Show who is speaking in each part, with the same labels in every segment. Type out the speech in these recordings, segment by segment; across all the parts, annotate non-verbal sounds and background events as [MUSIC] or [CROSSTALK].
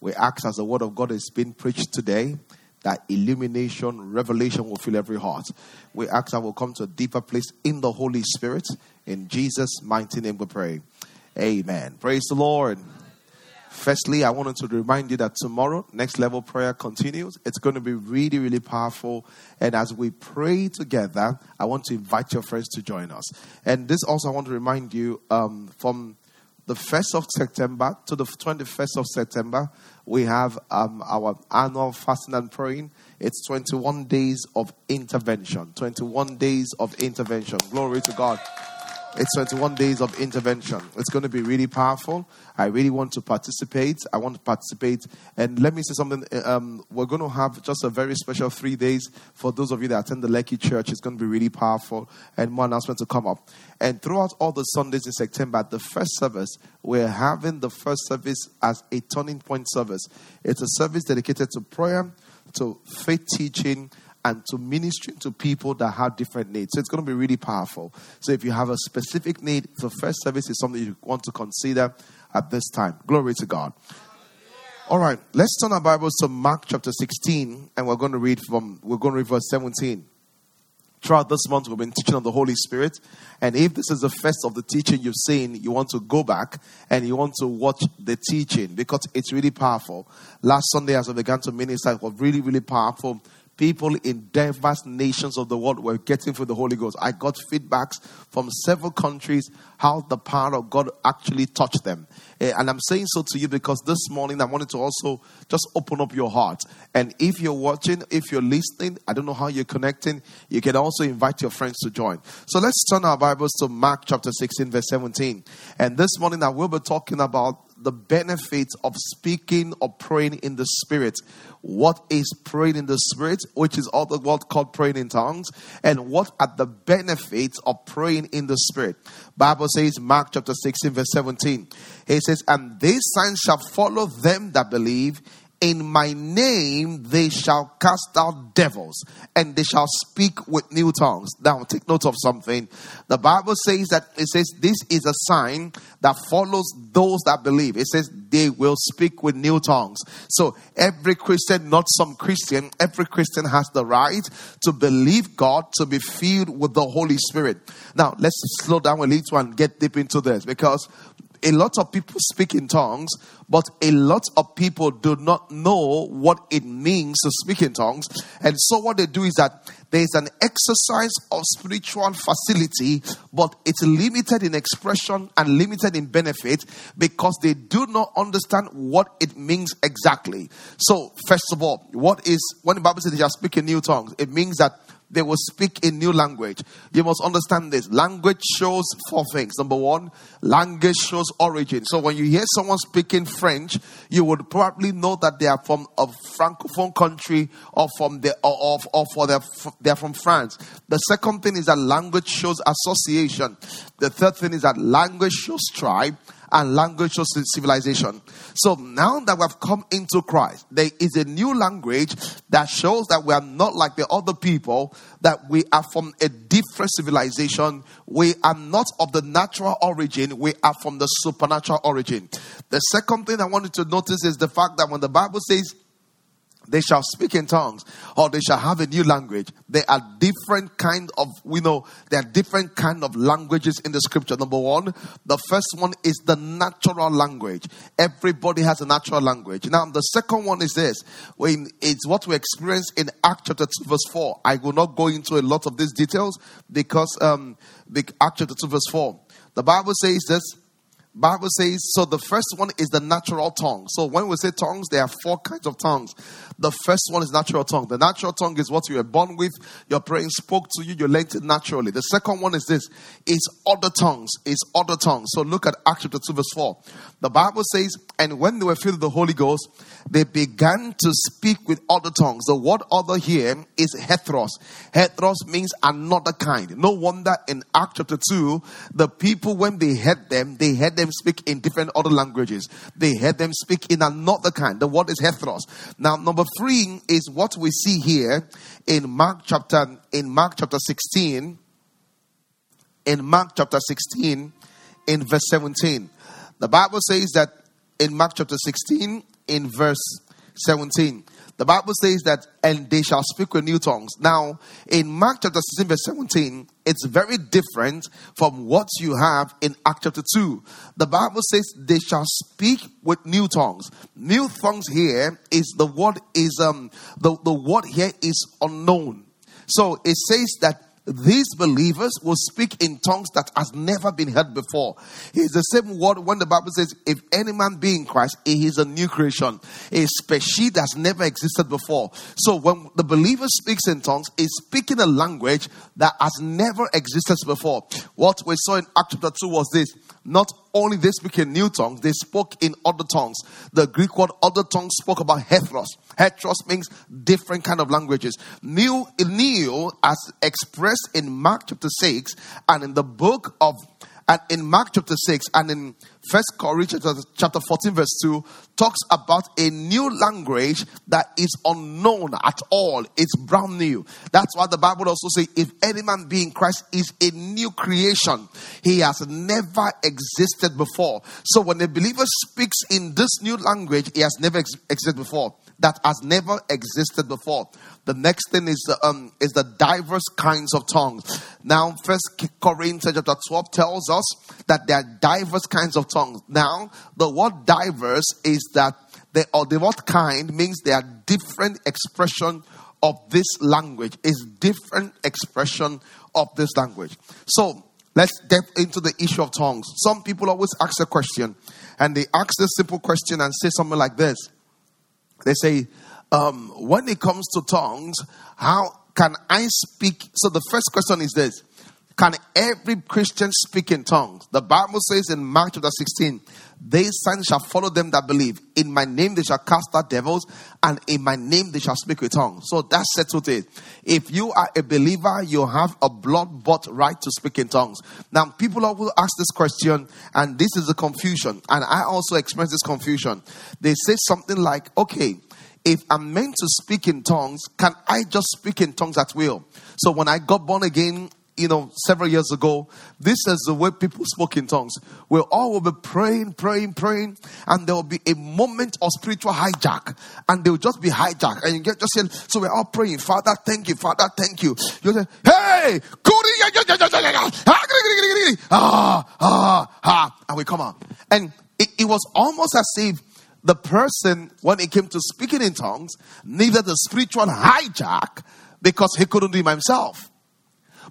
Speaker 1: We ask as the word of God is being preached today that illumination, revelation will fill every heart. We ask that we'll come to a deeper place in the Holy Spirit. In Jesus' mighty name we pray. Amen. Praise the Lord. Firstly, I wanted to remind you that tomorrow, next level prayer continues. It's going to be really, really powerful. And as we pray together, I want to invite your friends to join us. And this also, I want to remind you um, from the 1st of September to the 21st of September, we have um, our annual fasting and praying. It's 21 days of intervention. 21 days of intervention. Glory to God. It's 21 days of intervention. It's going to be really powerful. I really want to participate. I want to participate. And let me say something. Um, we're going to have just a very special three days for those of you that attend the Lekki Church. It's going to be really powerful. And more announcements to come up. And throughout all the Sundays in September, the first service, we're having the first service as a turning point service. It's a service dedicated to prayer, to faith teaching, and to ministering to people that have different needs. So it's going to be really powerful. So if you have a specific need, the first service is something you want to consider at this time. Glory to God. All right, let's turn our Bibles to Mark chapter 16, and we're going to read from we're going to read verse 17. Throughout this month, we've been teaching on the Holy Spirit. And if this is the first of the teaching you've seen, you want to go back and you want to watch the teaching because it's really powerful. Last Sunday, as I began to minister, it was really, really powerful people in diverse nations of the world were getting through the Holy Ghost. I got feedbacks from several countries how the power of God actually touched them. Eh, and I'm saying so to you because this morning I wanted to also just open up your heart. And if you're watching, if you're listening, I don't know how you're connecting, you can also invite your friends to join. So let's turn our Bibles to Mark chapter 16, verse 17. And this morning I will be talking about the benefits of speaking or praying in the Spirit. What is praying in the Spirit, which is all the world called praying in tongues, and what are the benefits of praying in the Spirit? Bible says, Mark chapter 16, verse 17. He says, And these signs shall follow them that believe in my name they shall cast out devils and they shall speak with new tongues. Now, take note of something. The Bible says that it says this is a sign that follows those that believe. It says they will speak with new tongues. So, every Christian, not some Christian, every Christian has the right to believe God, to be filled with the Holy Spirit. Now, let's slow down a little and get deep into this because a lot of people speak in tongues, but a lot of people do not know what it means to speak in tongues. And so, what they do is that there's an exercise of spiritual facility, but it's limited in expression and limited in benefit because they do not understand what it means exactly. So, first of all, what is when the Bible says they are speaking new tongues, it means that they will speak in new language. You must understand this. Language shows four things. Number one, language shows origin. So when you hear someone speaking French, you would probably know that they are from a francophone country or from the or, or, or for their, they are from France. The second thing is that language shows association. The third thing is that language shows tribe and language of civilization. So now that we have come into Christ, there is a new language that shows that we are not like the other people, that we are from a different civilization. We are not of the natural origin, we are from the supernatural origin. The second thing I wanted to notice is the fact that when the Bible says they shall speak in tongues or they shall have a new language. There are different kind of we know there are different kind of languages in the scripture. Number one the first one is the natural language. Everybody has a natural language. Now the second one is this. When it's what we experience in act chapter 2 verse 4 i will not go into a lot of these details because um the act chapter 2 verse 4 the bible says this Bible says, so the first one is the natural tongue. So when we say tongues, there are four kinds of tongues. The first one is natural tongue. The natural tongue is what you were born with. Your brain spoke to you. You learned it naturally. The second one is this, is other tongues. Is other tongues. So look at Acts chapter 2 verse 4. The Bible says, and when they were filled with the Holy Ghost, they began to speak with other tongues. The word other here is heteros. Heteros means another kind. No wonder in Acts chapter 2, the people, when they heard them, they heard them speak in different other languages. They heard them speak in another kind. The word is heteros. Now, number three is what we see here in Mark chapter, in Mark chapter 16, in Mark chapter 16, in verse 17. The Bible says that in Mark chapter 16, in verse 17. The Bible says that, and they shall speak with new tongues. Now, in Mark chapter 16, verse 17, it's very different from what you have in Act chapter 2. The Bible says they shall speak with new tongues. New tongues here is the word is um the, the word here is unknown. So it says that these believers will speak in tongues that has never been heard before. It's the same word when the Bible says, if any man be in Christ, he is a new creation, a species that has never existed before. So when the believer speaks in tongues, he's speaking a language that has never existed before. What we saw in Acts chapter 2 was this not only they speak in new tongues, they spoke in other tongues. The Greek word other tongues spoke about heteros. Heteros means different kind of languages. New, new as expressed in Mark chapter 6 and in the book of and in Mark chapter 6 and in First Corinthians chapter 14, verse 2, talks about a new language that is unknown at all. It's brand new. That's why the Bible also says, if any man be in Christ is a new creation, he has never existed before. So when a believer speaks in this new language, he has never ex- existed before. That has never existed before. The next thing is the, um, is the diverse kinds of tongues. Now, First Corinthians chapter 12 tells us that there are diverse kinds of tongues. Now, the word diverse is that or the word kind means there are different expression of this language. Is different expression of this language. So let's get into the issue of tongues. Some people always ask a question, and they ask this simple question and say something like this. They say, um, when it comes to tongues, how can I speak? So the first question is this Can every Christian speak in tongues? The Bible says in Mark chapter 16, these signs shall follow them that believe. In my name they shall cast out devils, and in my name they shall speak with tongues. So that settles it. If you are a believer, you have a blood bought right to speak in tongues. Now, people will ask this question, and this is a confusion, and I also express this confusion. They say something like, okay, if I'm meant to speak in tongues, can I just speak in tongues at will? So when I got born again, you know, several years ago, this is the way people spoke in tongues. We all will be praying, praying, praying, and there will be a moment of spiritual hijack, and they will just be hijacked, and you get just saying, so we're all praying, Father, thank you, Father, thank you. You say, hey, ah, ah, ah, and we come out, and it, it was almost as if the person, when it came to speaking in tongues, needed a spiritual hijack because he couldn't do it himself.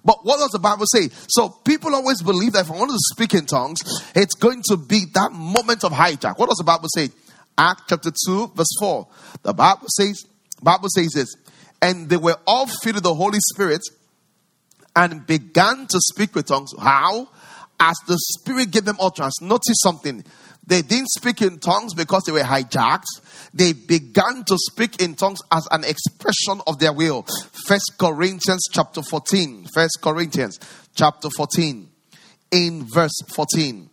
Speaker 1: But what does the Bible say? So people always believe that if I want to speak in tongues, it's going to be that moment of hijack. What does the Bible say? Act chapter 2, verse 4. The Bible says, Bible says this, and they were all filled with the Holy Spirit and began to speak with tongues. How? As the Spirit gave them utterance. Notice something. They didn't speak in tongues because they were hijacked. They began to speak in tongues as an expression of their will. First Corinthians chapter 14. First Corinthians chapter 14. In verse 14.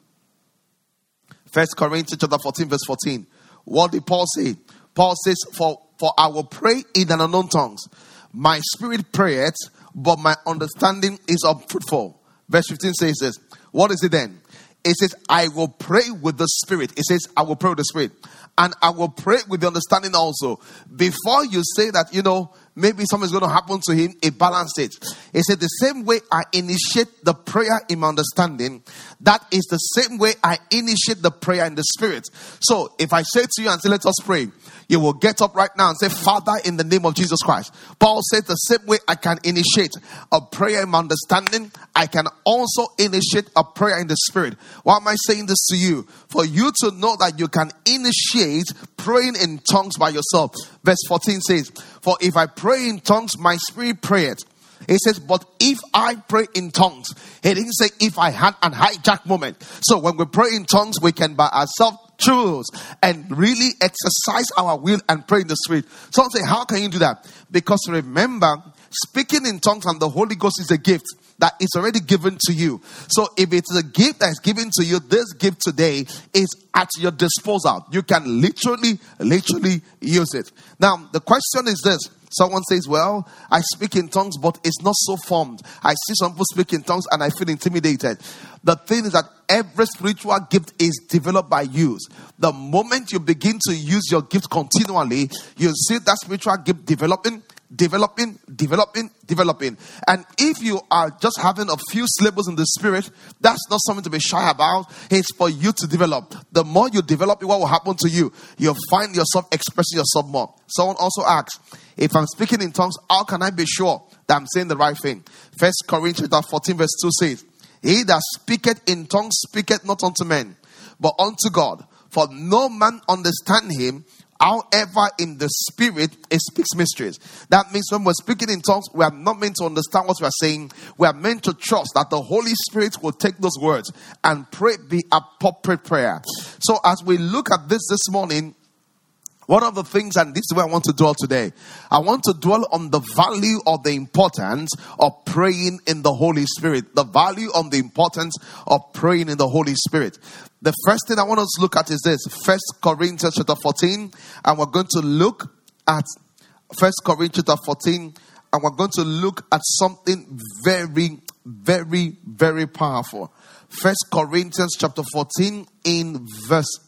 Speaker 1: First Corinthians chapter 14, verse 14. What did Paul say? Paul says, For for I will pray in an unknown tongues. My spirit prayeth, but my understanding is unfruitful. Verse 15 says this. What is it then? It says, I will pray with the Spirit. It says, I will pray with the Spirit. And I will pray with the understanding also. Before you say that, you know, maybe something's going to happen to him, it balance it. It said, the same way I initiate the prayer in my understanding, that is the same way I initiate the prayer in the Spirit. So if I say to you and say, let us pray, you will get up right now and say, Father, in the name of Jesus Christ. Paul said the same way I can initiate a prayer in my understanding, I can also initiate a prayer in the spirit. Why am I saying this to you? For you to know that you can initiate praying in tongues by yourself. Verse 14 says, For if I pray in tongues, my spirit prayeth. It says, but if I pray in tongues, he didn't say if I had an hijack moment. So when we pray in tongues, we can by ourselves choose and really exercise our will and pray in the spirit. Some say, How can you do that? Because remember, speaking in tongues and the Holy Ghost is a gift that is already given to you. So if it is a gift that is given to you, this gift today is at your disposal. You can literally, literally use it. Now, the question is this. Someone says, Well, I speak in tongues, but it's not so formed. I see some people speak in tongues and I feel intimidated. The thing is that every spiritual gift is developed by use. The moment you begin to use your gift continually, you see that spiritual gift developing, developing, developing, developing. And if you are just having a few syllables in the spirit, that's not something to be shy about. It's for you to develop. The more you develop, what will happen to you? You'll find yourself expressing yourself more. Someone also asks, if I'm speaking in tongues, how can I be sure that I'm saying the right thing? First Corinthians 14, verse 2 says, He that speaketh in tongues speaketh not unto men, but unto God. For no man understand him, However, in the spirit, it speaks mysteries. That means when we're speaking in tongues, we are not meant to understand what we are saying. We are meant to trust that the Holy Spirit will take those words and pray the appropriate prayer. So, as we look at this this morning, one of the things, and this is where I want to dwell today, I want to dwell on the value or the importance of praying in the Holy Spirit. The value on the importance of praying in the Holy Spirit. The first thing I want us to look at is this First Corinthians chapter 14, and we're going to look at First Corinthians chapter 14, and we're going to look at something very, very, very powerful. First Corinthians chapter 14 in verse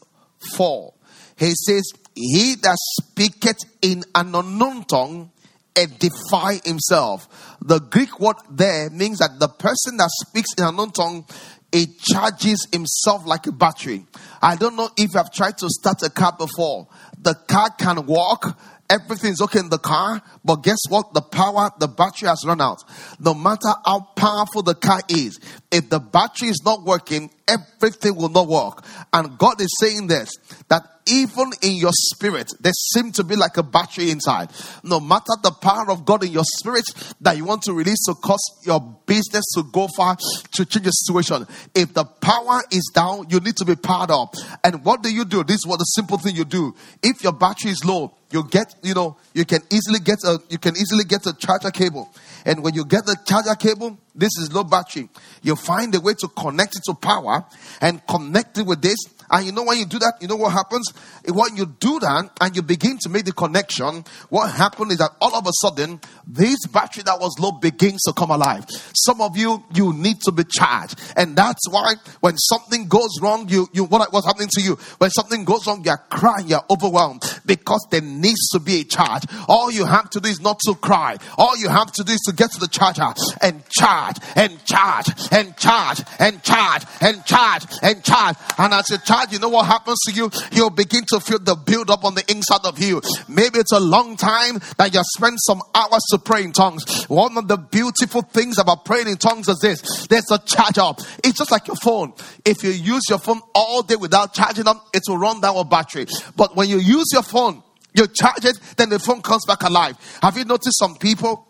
Speaker 1: 4. He says, he that speaketh in an unknown tongue edify himself. The Greek word there means that the person that speaks in an unknown tongue it charges himself like a battery. I don't know if have tried to start a car before. The car can walk, everything's okay in the car, but guess what? The power, the battery has run out. No matter how powerful the car is, if the battery is not working, everything will not work. And God is saying this that even in your spirit, there seems to be like a battery inside. No matter the power of God in your spirit that you want to release to cause your business to go far, to change the situation. If the power is down, you need to be powered up. And what do you do? This is what the simple thing you do. If your battery is low, you get, you know, you can easily get a, you can easily get a charger cable. And when you get the charger cable, this is low battery. You find a way to connect it to power and connect it with this and you know when you do that, you know what happens? When you do that and you begin to make the connection, what happens is that all of a sudden, this battery that was low begins to come alive. Some of you, you need to be charged. And that's why when something goes wrong, you, you what, what's happening to you? When something goes wrong, you're crying, you're overwhelmed because there needs to be a charge. All you have to do is not to cry. All you have to do is to get to the charger and charge and charge and charge and charge and charge and charge. And as you charge, you know what happens to you? You'll begin to feel the build up on the inside of you. Maybe it's a long time that you spend some hours to pray in tongues. One of the beautiful things about praying in tongues is this there's a charge up. It's just like your phone. If you use your phone all day without charging up, it will run down a battery. But when you use your phone, you charge it, then the phone comes back alive. Have you noticed some people?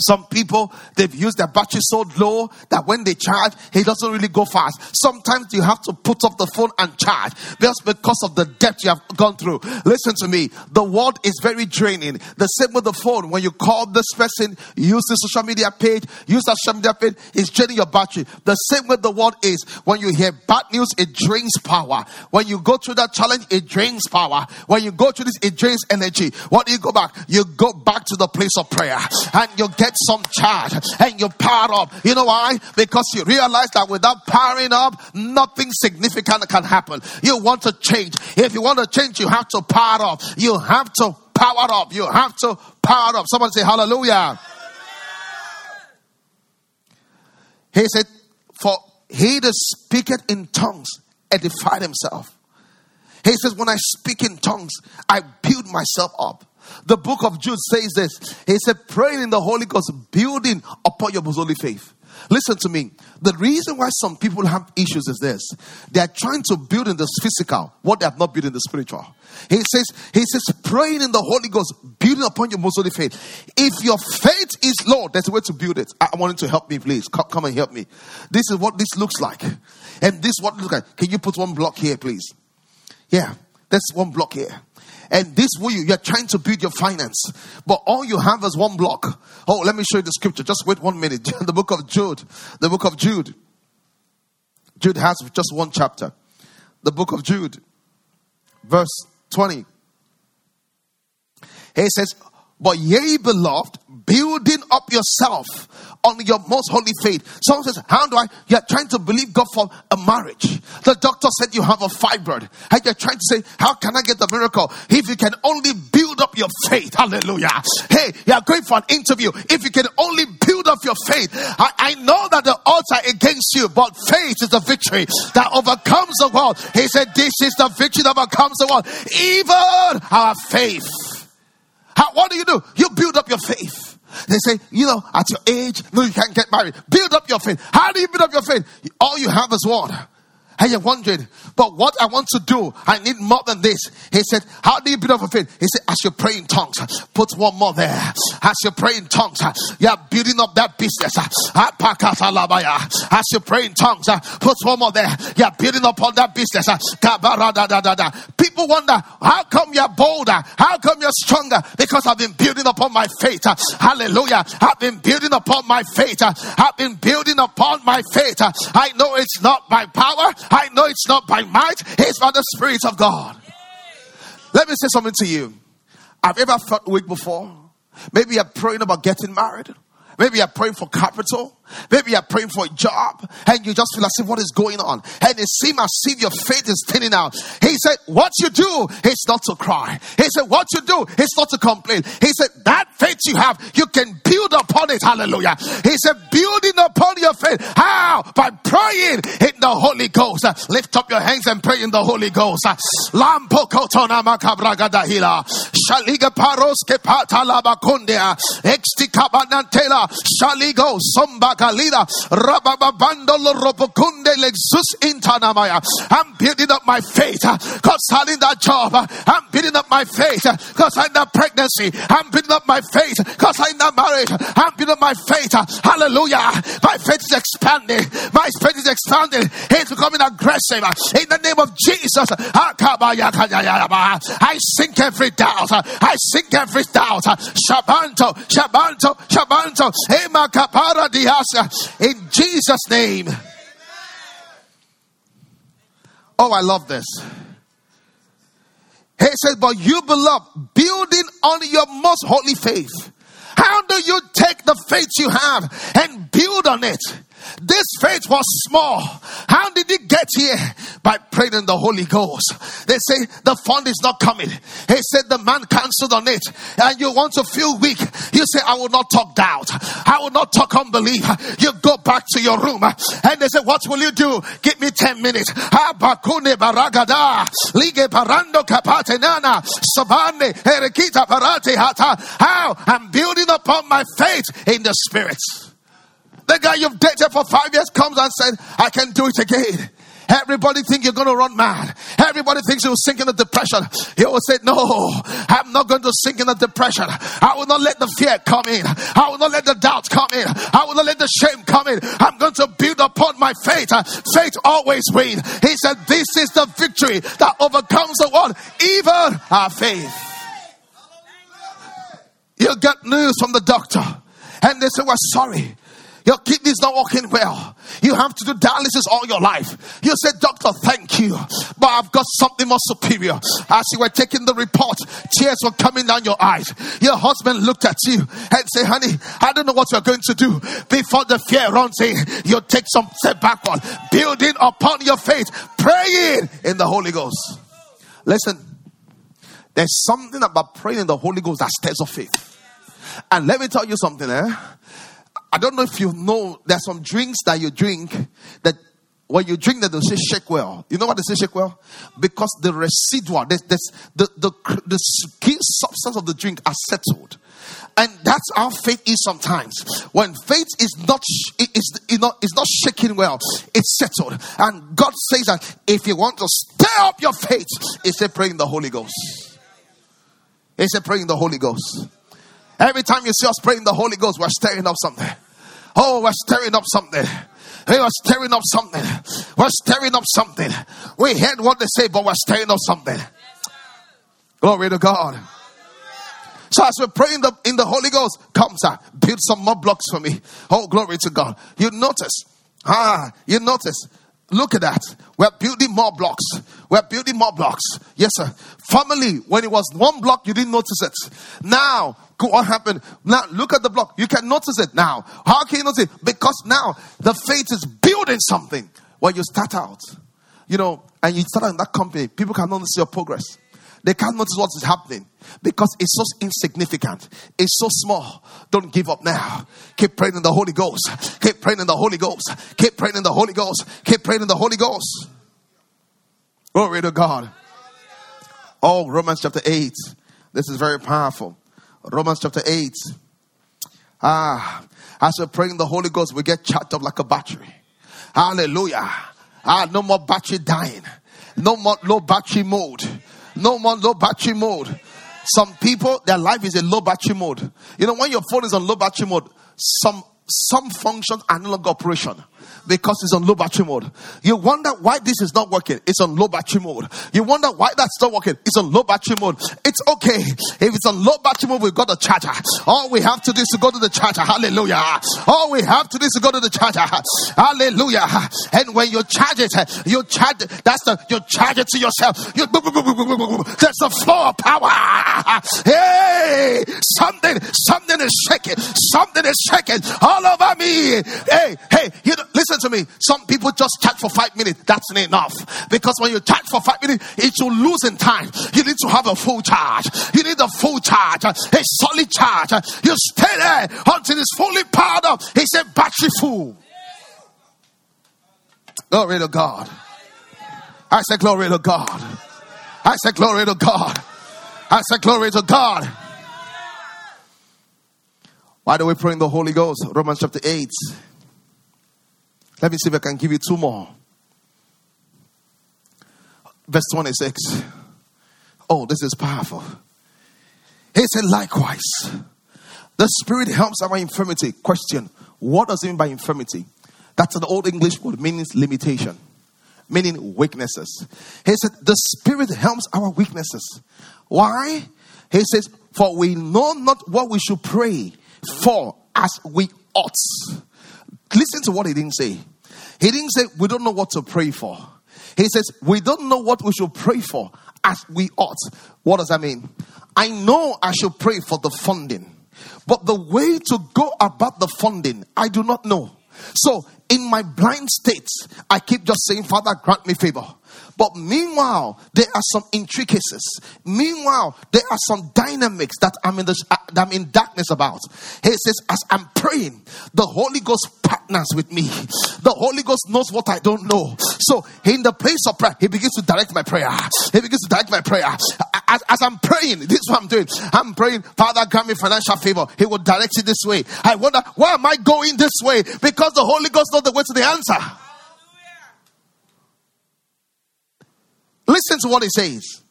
Speaker 1: Some people, they've used their battery so low that when they charge, it doesn't really go fast. Sometimes you have to put off the phone and charge just because of the depth you have gone through. Listen to me. The world is very draining. The same with the phone. When you call this person, use the social media page, use that social media page, it's draining your battery. The same with the world is when you hear bad news, it drains power. When you go through that challenge, it drains power. When you go through this, it drains energy. What do you go back? You go back to the place of prayer and you get get some charge and you power up. You know why? Because you realize that without powering up, nothing significant can happen. You want to change. If you want to change, you have to power up. You have to power up. You have to power up. Someone say hallelujah. He said, For he that speaketh in tongues edified himself. He says, When I speak in tongues, I build myself up. The book of Jude says this. He said, praying in the Holy Ghost, building upon your most holy faith. Listen to me. The reason why some people have issues is this. They are trying to build in the physical what they have not built in the spiritual. He says, he says, praying in the Holy Ghost, building upon your most holy faith. If your faith is low, there's a way to build it. I want you to help me, please. Come, come and help me. This is what this looks like. And this what looks like. Can you put one block here, please? Yeah. That's one block here. And this way you're trying to build your finance, but all you have is one block. Oh, let me show you the scripture. Just wait one minute. [LAUGHS] the book of Jude. The book of Jude. Jude has just one chapter. the book of Jude, verse 20. He says, But ye, beloved, building up yourself on your most holy faith. Someone says, How do I? You're trying to believe God for a marriage. The doctor said you have a fibroid. And you're trying to say, How can I get the miracle? If you can only build up your faith. Hallelujah. Hey, you're going for an interview. If you can only build up your faith. I, I know that the odds are against you, but faith is the victory that overcomes the world. He said, This is the victory that overcomes the world. Even our faith. How, what do you do? You build up your faith. They say, you know, at your age, no, you can't get married. Build up your faith. How do you build up your faith? All you have is water. And you're wondering, but what I want to do, I need more than this. He said, How do you build up a faith? He said, As you pray in tongues, put one more there. As you pray in tongues, you're building up that business. As you pray in tongues, put one more there. You're building up on that business. People wonder, How come you're bolder? How come you're stronger? Because I've been building upon my faith. Hallelujah. I've been building upon my faith. I've been building upon my faith. I know it's not by power. I know it's not by might, it's by the Spirit of God. Let me say something to you. Have you ever felt weak before? Maybe you're praying about getting married. Maybe you're praying for capital. Maybe you're praying for a job and you just feel as if what is going on. And it seems as if your faith is thinning out. He said, What you do is not to cry. He said, What you do is not to complain. He said, That faith you have, you can build upon it. Hallelujah. He said, Building upon your faith. How? By praying in the Holy Ghost. Lift up your hands and pray in the Holy Ghost. Shaliga paroske patalabakundia. Extikabanantela. Shaligo somba Kalida, Rabababandolo Robokunde Lexus Intanamaya. I'm building up my faith concerning that job. I'm building up my faith concerning that pregnancy. I'm building up my faith concerning that marriage. I'm building up my faith. Hallelujah. My faith is expanding. My faith is expanding. It's becoming aggressive. In the name of Jesus. I sink every doubt. I sink every doubt. Shabanto, Shabanto, Shabanto. Ema kapara in Jesus' name. Oh, I love this. He says, But you, beloved, building on your most holy faith. How do you take the faith you have and build on it? This faith was small. How did it get here? By praying in the Holy Ghost. They say the fund is not coming. He said the man cancelled on it, and you want to feel weak. You say, I will not talk doubt. I will not talk unbelief. You go back to your room, and they say, What will you do? Give me 10 minutes. Baragada. Lige. How? I'm building upon my faith in the spirits. The guy you've dated for five years comes and said, I can do it again. Everybody think you're going to run mad. Everybody thinks you'll sink in a depression. He will say, no, I'm not going to sink in a depression. I will not let the fear come in. I will not let the doubt come in. I will not let the shame come in. I'm going to build upon my faith. Faith always wins. He said, this is the victory that overcomes the world, even our faith. You get news from the doctor and they say, we're sorry. Your kidney's not working well. You have to do dialysis all your life. You said, Doctor, thank you. But I've got something more superior. As you were taking the report, tears were coming down your eyes. Your husband looked at you and said, Honey, I don't know what you're going to do. Before the fear runs in, you take some step backward, building upon your faith, praying in the Holy Ghost. Listen, there's something about praying in the Holy Ghost that stirs of faith. And let me tell you something, eh? I don't know if you know, there's some drinks that you drink that when you drink that they say shake well. You know what they say shake well? Because the residual, there's, there's, the, the, the key substance of the drink are settled. And that's how faith is sometimes. When faith is not, is, you know, is not shaking well, it's settled. And God says that if you want to stir up your faith, He said pray in the Holy Ghost. He said pray in the Holy Ghost. Every time you see us praying the Holy Ghost, we're stirring up something. Oh, we're stirring up something. We are stirring up something. We're stirring up something. We heard what they say, but we're stirring up something. Glory to God. So as we're praying the, in the Holy Ghost, come sir, build some more blocks for me. Oh, glory to God. You notice, ah, you notice, Look at that. We're building more blocks. We're building more blocks. Yes, sir. Family, when it was one block, you didn't notice it. Now, what happened? Now, look at the block. You can notice it now. How can you notice it? Because now the faith is building something. When you start out, you know, and you start in that company, people cannot see your progress. They can't notice what is happening because it's so insignificant. It's so small. Don't give up now. Keep praying in the Holy Ghost. Keep praying in the Holy Ghost. Keep praying in the Holy Ghost. Keep praying in the Holy Ghost. Glory to God. Oh, Romans chapter 8. This is very powerful. Romans chapter 8. Ah, as we're praying the Holy Ghost, we get charged up like a battery. Hallelujah. Ah, no more battery dying. No more low battery mode. No more low battery mode. Some people, their life is a low battery mode. You know, when your phone is on low battery mode, some some functions are no longer operation because it's on low battery mode. You wonder why this is not working. It's on low battery mode. You wonder why that's not working. It's on low battery mode. It's okay. If it's on low battery mode, we've got a charger. All we have to do is to go to the charger. Hallelujah. All we have to do is to go to the charger. Hallelujah. And when you charge it, you charge it. That's the, you charge it to yourself. You, there's a flow of power. Hey, something, something is shaking. Something is shaking all over me. Hey, hey, you know, listen to me. Some people just chat for five minutes. That's not enough. Because when you chat for five minutes, it will lose in time. You need to have a full charge. You need a full charge, a solid charge. You stay there until it's fully powered up. He said, battery full. Glory to God. I said, glory to God. I said, glory to God. I said, glory to God. Why do we pray in the Holy Ghost? Romans chapter 8. Let me see if I can give you two more. Verse 26. Oh, this is powerful. He said, likewise, the Spirit helps our infirmity. Question What does it mean by infirmity? That's an old English word, meaning limitation, meaning weaknesses. He said, The Spirit helps our weaknesses. Why? He says, For we know not what we should pray for as we ought. Listen to what he didn't say. He didn't say we don't know what to pray for. He says we don't know what we should pray for as we ought. What does that mean? I know I should pray for the funding, but the way to go about the funding, I do not know. So, in my blind state, I keep just saying, Father, grant me favor. But meanwhile, there are some intricacies. Meanwhile, there are some dynamics that I'm in uh, I'm in darkness about. He says, as I'm praying, the Holy Ghost partners with me. The Holy Ghost knows what I don't know. So in the place of prayer, He begins to direct my prayer. He begins to direct my prayer. As, as I'm praying, this is what I'm doing. I'm praying, Father, grant me financial favor. He will direct it this way. I wonder, why am I going this way? Because the Holy Ghost knows the way to the answer. Listen to what he says.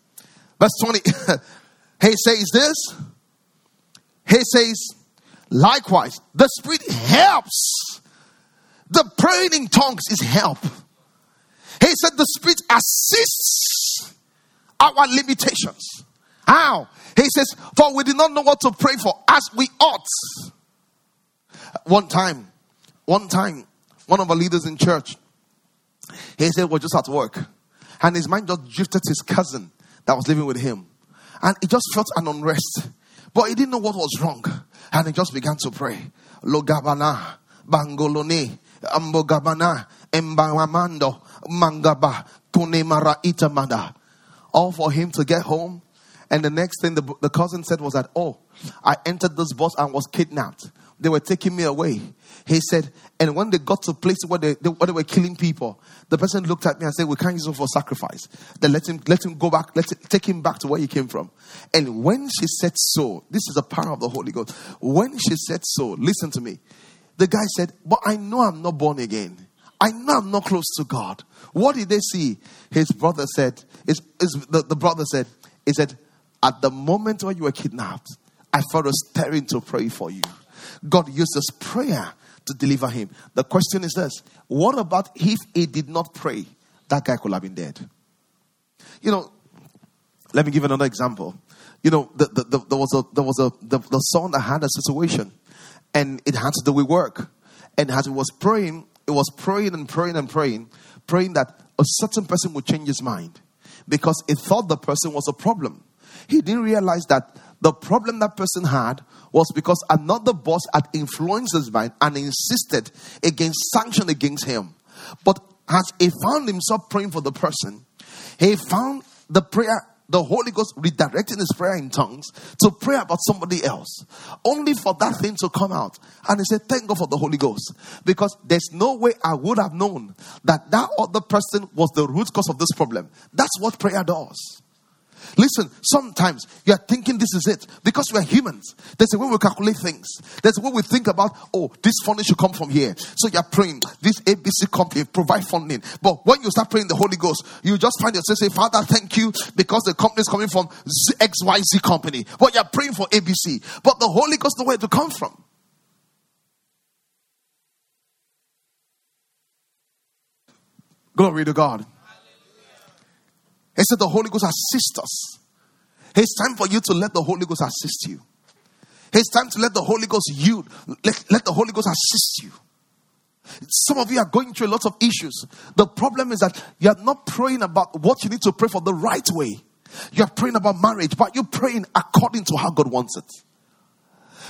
Speaker 1: Verse 20. [LAUGHS] he says this. He says, likewise, the Spirit helps. The praying in tongues is help. He said the Spirit assists our limitations. How? He says, For we did not know what to pray for as we ought. One time, one time, one of our leaders in church, he said, We're just at work. And his mind just drifted to his cousin that was living with him. And he just felt an unrest. But he didn't know what was wrong. And he just began to pray. Logabana, Bangolone, Ambogabana, Embamando, Mangaba, Kunemara Itamada. All for him to get home. And the next thing the, the cousin said was that, oh, I entered this bus and was kidnapped. They were taking me away. He said, and when they got to a place where they, they, where they were killing people, the person looked at me and said, We can't use him for sacrifice. Then let him let him go back, let it, take him back to where he came from. And when she said so, this is the power of the Holy Ghost. When she said so, listen to me. The guy said, But I know I'm not born again. I know I'm not close to God. What did they see? His brother said, his, his, the, the brother said, he said, At the moment when you were kidnapped, I felt a stirring to pray for you. God uses prayer to deliver him. The question is this what about if he did not pray? That guy could have been dead. You know, let me give another example. You know, the, the, the, there was a there was a the, the son that had a situation, and it had to do with work. And as he was praying, it was praying and praying and praying. praying that a certain person would change his mind because he thought the person was a problem. He didn't realize that the problem that person had was because another boss had influenced his mind and insisted against sanction against him. But as he found himself praying for the person, he found the prayer the Holy Ghost redirecting his prayer in tongues to pray about somebody else, only for that thing to come out. And he said, Thank God for the Holy Ghost. Because there's no way I would have known that that other person was the root cause of this problem. That's what prayer does. Listen, sometimes you are thinking this is it because we are humans. There's a way we calculate things. A way we think about, oh, this funding should come from here. So you're praying, this ABC company provide funding. But when you start praying the Holy Ghost, you just find yourself say, Father, thank you because the company is coming from XYZ company. But you're praying for ABC. But the Holy Ghost knows where to come from. Glory to God. He said, The Holy Ghost assists us. It's time for you to let the Holy Ghost assist you. It's time to let the Holy Ghost you let, let the Holy Ghost assist you. Some of you are going through a lot of issues. The problem is that you are not praying about what you need to pray for the right way. You're praying about marriage, but you're praying according to how God wants it.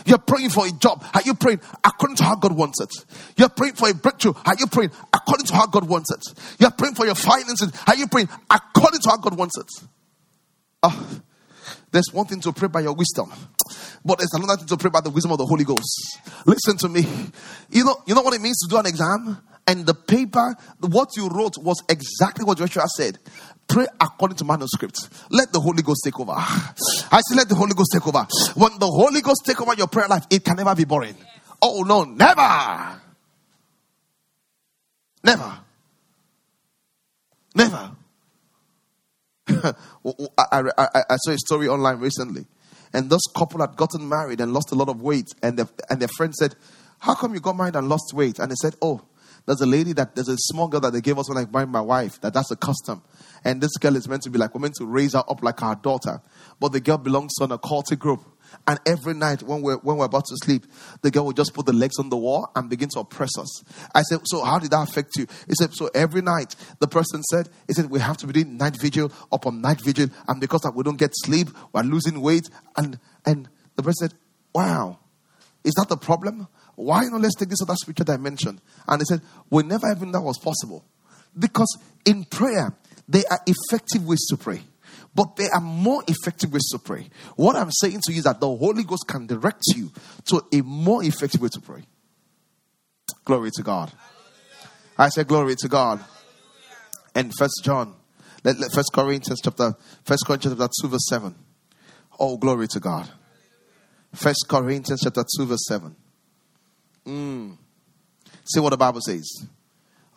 Speaker 1: You're praying for a job. Are you praying according to how God wants it? You're praying for a breakthrough. Are you praying according to how God wants it? You're praying for your finances. Are you praying according to how God wants it? Oh, there's one thing to pray by your wisdom, but there's another thing to pray by the wisdom of the Holy Ghost. Listen to me. You know, you know what it means to do an exam? And the paper, what you wrote was exactly what Joshua said. Pray according to manuscript. Let the Holy Ghost take over. I say, let the Holy Ghost take over. When the Holy Ghost take over your prayer life, it can never be boring. Oh no, never. Never. Never. [LAUGHS] I, I, I, saw a story online recently, and this couple had gotten married and lost a lot of weight, and and their friend said, "How come you got married and lost weight?" And they said, "Oh, there's a lady that there's a small girl that they gave us when I married my wife. That that's a custom, and this girl is meant to be like we're meant to raise her up like our daughter, but the girl belongs to an occultic group." And every night when we're when we're about to sleep, the girl will just put the legs on the wall and begin to oppress us. I said, So how did that affect you? He said, So every night the person said, He said, We have to be doing night vigil upon night vigil, and because we don't get sleep, we're losing weight. And and the person said, Wow, is that the problem? Why not let's take this other spiritual dimension? And he said, We never even that was possible. Because in prayer, there are effective ways to pray. But there are more effective ways to pray. What I'm saying to you is that the Holy Ghost can direct you to a more effective way to pray. Glory to God. I say glory to God. And First John, First Corinthians chapter, First Corinthians chapter two verse seven. Oh, glory to God. First Corinthians chapter two verse seven. Mm. See what the Bible says.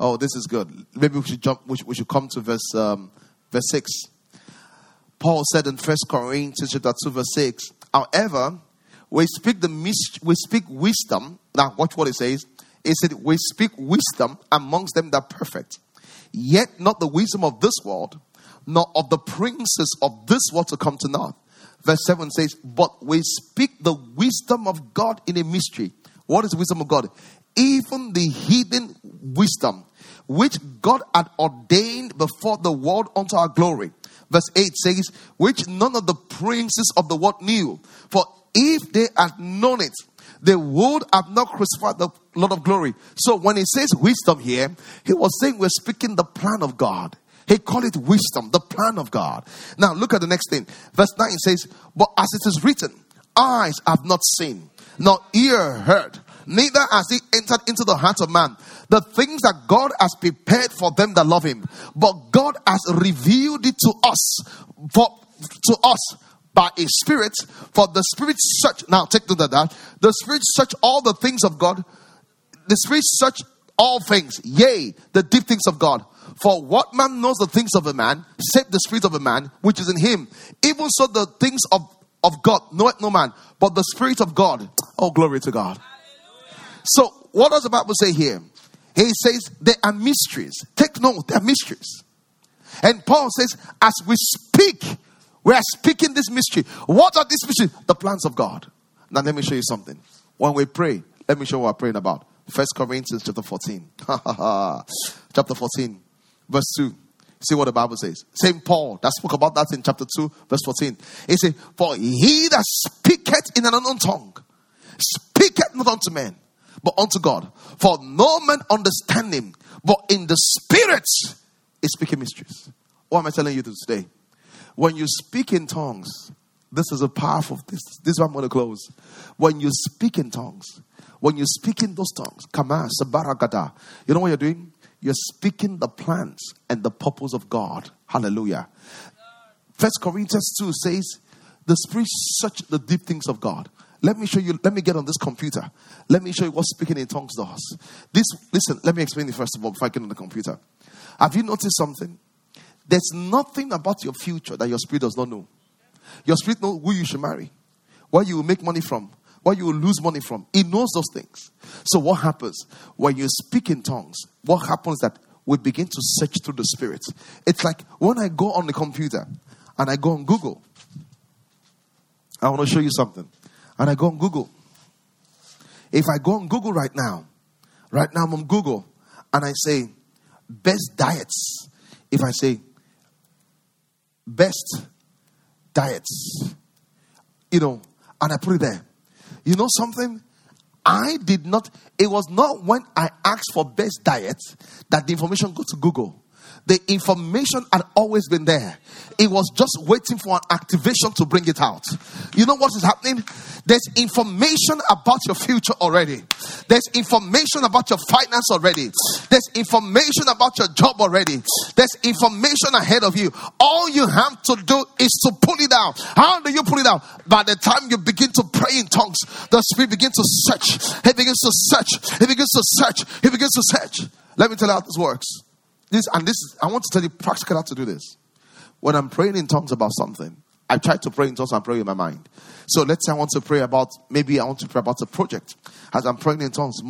Speaker 1: Oh, this is good. Maybe we should jump. We should, we should come to verse um, verse six. Paul said in First Corinthians chapter 2, verse 6, however, we speak the we speak wisdom. Now watch what it says. It said, We speak wisdom amongst them that are perfect, yet not the wisdom of this world, nor of the princes of this world to come to naught. Verse 7 says, But we speak the wisdom of God in a mystery. What is the wisdom of God? Even the hidden wisdom, which God had ordained before the world unto our glory verse 8 says, Which none of the princes of the world knew. For if they had known it, they would have not crucified the Lord of glory. So when he says wisdom here, he was saying we're speaking the plan of God. He called it wisdom, the plan of God. Now look at the next thing. Verse 9 says, But as it is written, eyes have not seen, nor ear heard, neither has he entered into the heart of man the things that God has prepared for them that love him. But God has revealed it to us for to us by a spirit, for the spirit search now take note of that. The spirit search all the things of God, the spirit search all things, yea, the deep things of God. For what man knows the things of a man, save the spirit of a man which is in him. Even so, the things of, of God knoweth no man, but the spirit of God. Oh, glory to God. So, what does the Bible say here? He says there are mysteries. Take note, there are mysteries. And Paul says, as we speak, we are speaking this mystery. What are these mysteries? The plans of God. Now let me show you something. When we pray, let me show what we're praying about. First Corinthians chapter 14. [LAUGHS] chapter 14. verse 2. See what the Bible says. Saint Paul that spoke about that in chapter 2, verse 14. He said, For he that speaketh in an unknown tongue speaketh not unto men, but unto God. For no man understand him, but in the spirit is speaking mysteries. What am I telling you today? When you speak in tongues, this is a powerful this. This is what I'm going to close. When you speak in tongues, when you speak in those tongues, kama sabaragada, you know what you're doing? You're speaking the plans and the purpose of God. Hallelujah. First Corinthians 2 says, the spirit search the deep things of God. Let me show you, let me get on this computer. Let me show you what speaking in tongues does. This, listen, let me explain it first of all before I get on the computer. Have you noticed something? There's nothing about your future that your spirit does not know. Your spirit knows who you should marry, where you will make money from, where you will lose money from. It knows those things. So what happens when you speak in tongues? What happens that we begin to search through the spirit. It's like when I go on the computer and I go on Google. I want to show you something. And I go on Google. If I go on Google right now, right now I'm on Google and I say best diets. If I say best diets, you know, and I put it there. You know something? I did not, it was not when I asked for best diet that the information go to Google. The information had always been there. It was just waiting for an activation to bring it out. You know what is happening? There's information about your future already. There's information about your finance already. There's information about your job already. There's information ahead of you. All you have to do is to pull it out. How do you pull it out? By the time you begin to pray in tongues, the Spirit begins to search. He begins to search. He begins to search. He begins to search. Let me tell you how this works. This and this is, I want to tell you practically how to do this. When I'm praying in tongues about something, I try to pray in tongues and pray in my mind. So let's say I want to pray about maybe I want to pray about a project. As I'm praying in tongues, I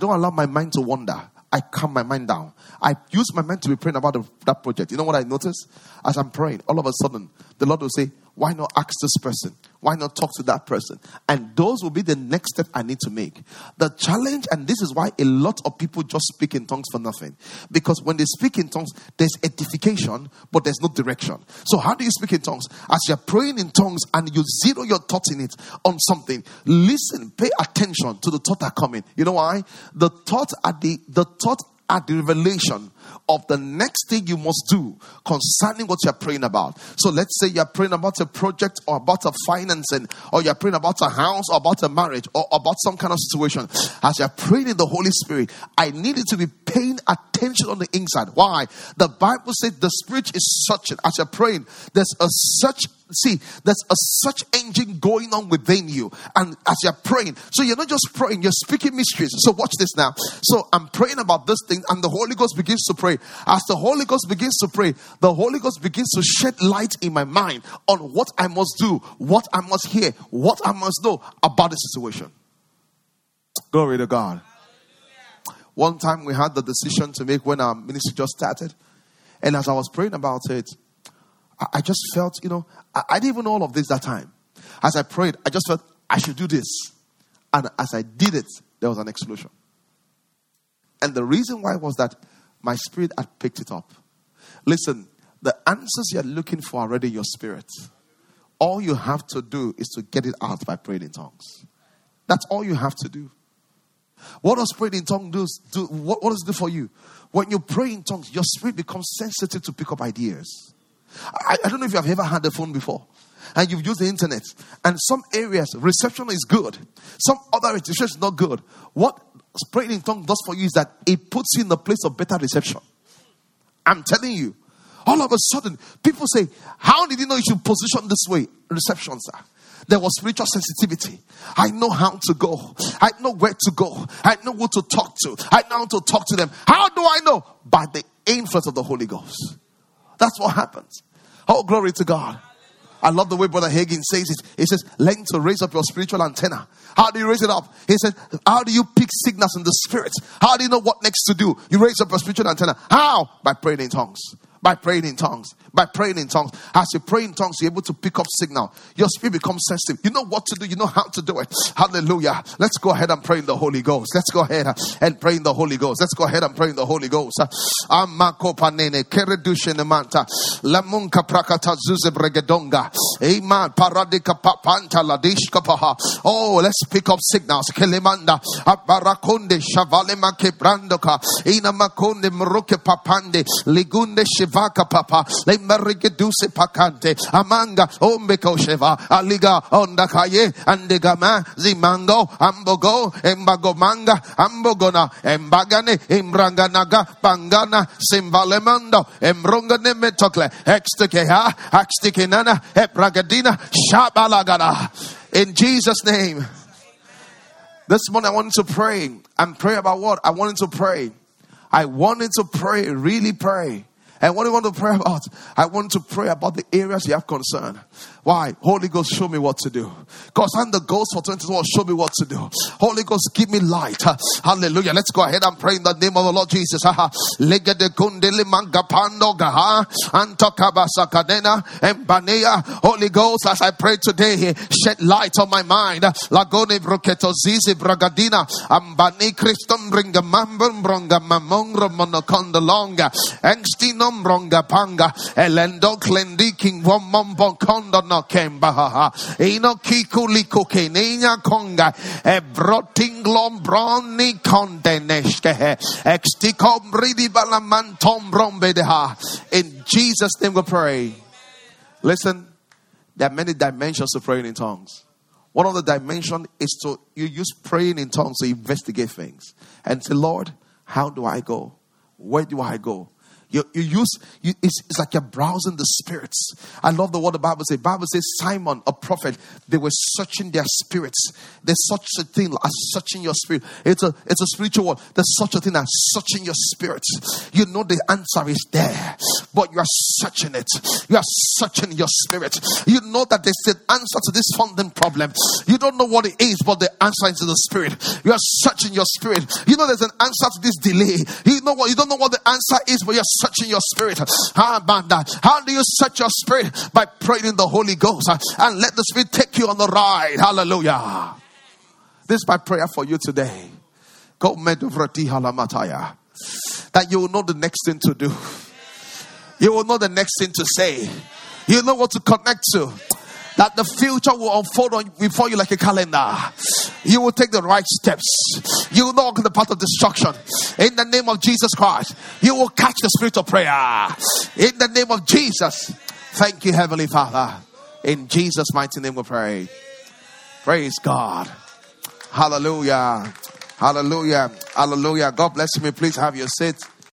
Speaker 1: don't allow my mind to wander. I calm my mind down. I use my mind to be praying about that project. You know what I notice? As I'm praying, all of a sudden, the Lord will say, Why not ask this person? Why not talk to that person? And those will be the next step I need to make. The challenge, and this is why a lot of people just speak in tongues for nothing. Because when they speak in tongues, there's edification, but there's no direction. So, how do you speak in tongues? As you're praying in tongues and you zero your thoughts in it on something, listen, pay attention to the thought that coming. You know why? The thought at the the thought at the revelation of the next thing you must do concerning what you're praying about. So let's say you're praying about a project or about a financing, or you're praying about a house or about a marriage or about some kind of situation. As you're praying in the Holy Spirit, I need you to be paying attention on the inside. Why? The Bible said the Spirit is searching. As you're praying, there's a such see there's a search engine going on within you and as you're praying so you're not just praying you're speaking mysteries so watch this now so i'm praying about this thing and the holy ghost begins to pray as the holy ghost begins to pray the holy ghost begins to shed light in my mind on what i must do what i must hear what i must know about the situation glory to god one time we had the decision to make when our ministry just started and as i was praying about it I, just felt, you know, I, didn't even know all of this that time. As I prayed, I just felt I should do this. And as I did it, there was an explosion. And the reason why was that my spirit had picked it up. Listen, the answers you're looking for are already in your spirit. All you have to do is to get it out by praying in tongues. That's all you have to do. What does praying in tongues do? do what, what does it do for you? When you pray in tongues, your spirit becomes sensitive to pick up ideas. I, I don't know if you have ever had a phone before and you've used the internet, and some areas reception is good, some other reception is not good. What praying in tongues does for you is that it puts you in the place of better reception. I'm telling you, all of a sudden, people say, How did you know you should position this way? Reception, sir. There was spiritual sensitivity. I know how to go. I know where to go. I know who to talk to. I know how to talk to them. How do I know? By the influence of the Holy Ghost. That's what happens. Oh, glory to God. I love the way Brother Hagin says it. He says, learn to raise up your spiritual antenna. How do you raise it up? He says, how do you pick signals in the spirit? How do you know what next to do? You raise up your spiritual antenna. How? By praying in tongues. By praying in tongues. By praying in tongues. As you pray in tongues, you're able to pick up signal. Your spirit becomes sensitive. You know what to do. You know how to do it. Hallelujah. Let's go ahead and pray in the Holy Ghost. Let's go ahead and pray in the Holy Ghost. Let's go ahead and pray in the Holy Ghost. Amako panene keredushene manta lamunka prakata zuze bregedonga. Amen. Paradika papanta ladishka paha. Oh, let's pick up signals. Kelemanda abarakonde shavalema kebrandoka ina makonde mruke papande ligunde shivaka papa le merigeduse pakante amanga ombeko sheva aliga ondakaye andegama zimango ambogo embagomanga ambogona embagane imbranganaga pangana simvalemando embrongane metokle extekeha axtikinana ebragadina shabalagana in Jesus name this morning I wanted to pray and pray about what? I wanted to pray. I wanted to pray, really pray. And what do you want to pray about? I want to pray about the areas you have concern. Why? Holy Ghost, show me what to do. Because I'm the ghost for 21. Show me what to do. Holy Ghost, give me light. [LAUGHS] Hallelujah. Let's go ahead and pray in the name of the Lord Jesus. [LAUGHS] Holy Ghost, as I pray today, shed light on my mind. Lagone bragadina. Ambani Christum bringa mambum bronga longa. Engstinom panga. Elendo clendiking womombo conda no kemba ino kiku liko kenenya konga e brotinglom broni kondeneshke extikom ridi balamantom brombedeha in Jesus name we pray. Listen there are many dimensions to praying in tongues. One of the dimensions is to you use praying in tongues to investigate things and say lord how do i go? Where do i go you, you use, you, it's, it's like you're browsing the spirits. I love the word the Bible says. Bible says Simon, a prophet, they were searching their spirits. There's such a thing as searching your spirit. It's a, it's a spiritual word. There's such a thing as searching your spirit. You know the answer is there, but you are searching it. You are searching your spirit. You know that there's an answer to this funding problem. You don't know what it is, but the answer is in the spirit. You are searching your spirit. You know there's an answer to this delay. You know what? You don't know what the answer is, but you're searching your spirit. Ah, How about that? How do you search your spirit? By praying in the Holy Ghost and let the Spirit take you on the ride. Hallelujah. This is my prayer for you today. That you will know the next thing to do. You will know the next thing to say. You know what to connect to that the future will unfold on before you like a calendar. You will take the right steps. You will not walk the path of destruction. In the name of Jesus Christ, you will catch the spirit of prayer. In the name of Jesus. Thank you, Heavenly Father. In Jesus' mighty name we pray. Praise God. Hallelujah. Hallelujah. Hallelujah. God bless me. Please have your seat.